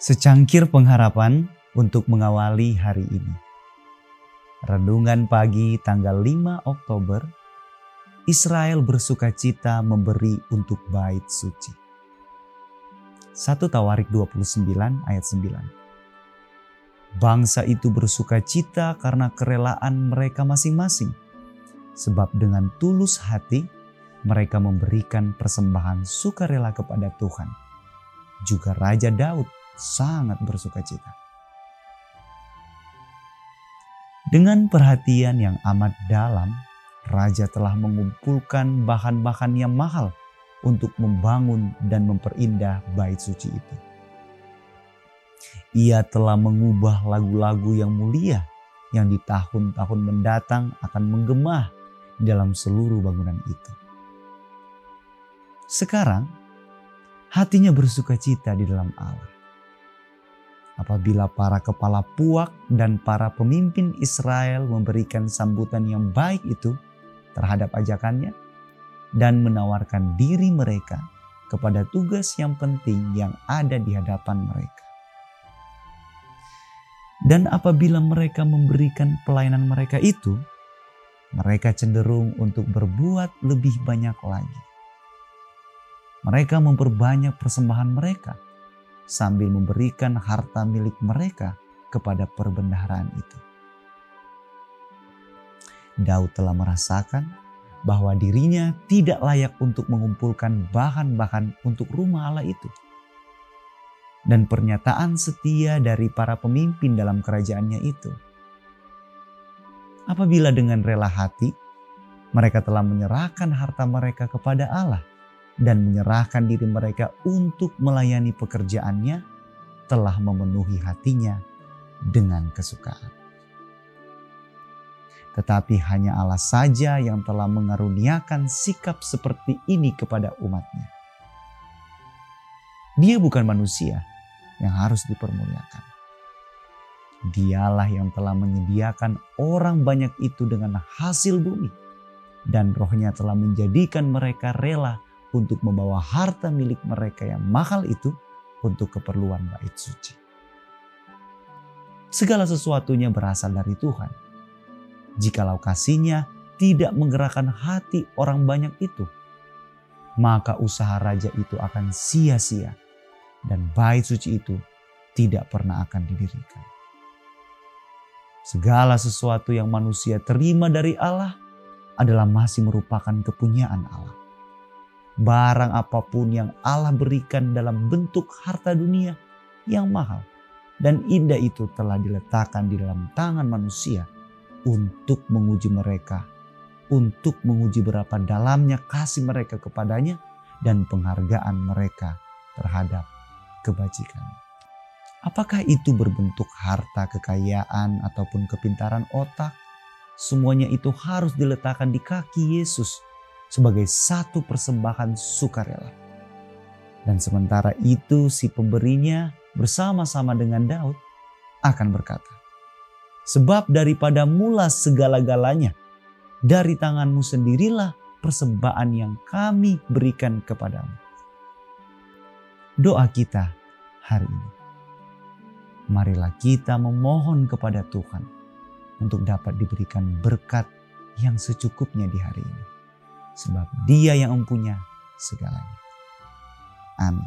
Secangkir pengharapan untuk mengawali hari ini. Renungan pagi tanggal 5 Oktober, Israel bersuka cita memberi untuk bait suci. 1 Tawarik 29 ayat 9. Bangsa itu bersuka cita karena kerelaan mereka masing-masing. Sebab dengan tulus hati mereka memberikan persembahan sukarela kepada Tuhan. Juga Raja Daud sangat bersuka cita. Dengan perhatian yang amat dalam, raja telah mengumpulkan bahan-bahan yang mahal untuk membangun dan memperindah bait suci itu. Ia telah mengubah lagu-lagu yang mulia yang di tahun-tahun mendatang akan menggemah dalam seluruh bangunan itu. Sekarang, hatinya bersuka cita di dalam Allah apabila para kepala puak dan para pemimpin Israel memberikan sambutan yang baik itu terhadap ajakannya dan menawarkan diri mereka kepada tugas yang penting yang ada di hadapan mereka. Dan apabila mereka memberikan pelayanan mereka itu, mereka cenderung untuk berbuat lebih banyak lagi. Mereka memperbanyak persembahan mereka sambil memberikan harta milik mereka kepada perbendaharaan itu. Daud telah merasakan bahwa dirinya tidak layak untuk mengumpulkan bahan-bahan untuk rumah Allah itu. Dan pernyataan setia dari para pemimpin dalam kerajaannya itu. Apabila dengan rela hati mereka telah menyerahkan harta mereka kepada Allah, dan menyerahkan diri mereka untuk melayani pekerjaannya telah memenuhi hatinya dengan kesukaan. Tetapi hanya Allah saja yang telah mengaruniakan sikap seperti ini kepada umatnya. Dia bukan manusia yang harus dipermuliakan. Dialah yang telah menyediakan orang banyak itu dengan hasil bumi. Dan rohnya telah menjadikan mereka rela untuk membawa harta milik mereka yang mahal itu untuk keperluan bait suci. Segala sesuatunya berasal dari Tuhan. Jikalau kasihnya tidak menggerakkan hati orang banyak itu, maka usaha raja itu akan sia-sia dan bait suci itu tidak pernah akan didirikan. Segala sesuatu yang manusia terima dari Allah adalah masih merupakan kepunyaan Allah barang apa pun yang Allah berikan dalam bentuk harta dunia yang mahal dan indah itu telah diletakkan di dalam tangan manusia untuk menguji mereka, untuk menguji berapa dalamnya kasih mereka kepadanya dan penghargaan mereka terhadap kebajikan. Apakah itu berbentuk harta kekayaan ataupun kepintaran otak? Semuanya itu harus diletakkan di kaki Yesus sebagai satu persembahan sukarela. Dan sementara itu si pemberinya bersama-sama dengan Daud akan berkata, Sebab daripada mula segala-galanya, dari tanganmu sendirilah persembahan yang kami berikan kepadamu. Doa kita hari ini. Marilah kita memohon kepada Tuhan untuk dapat diberikan berkat yang secukupnya di hari ini sebab Dia yang mempunyai segalanya. Amin.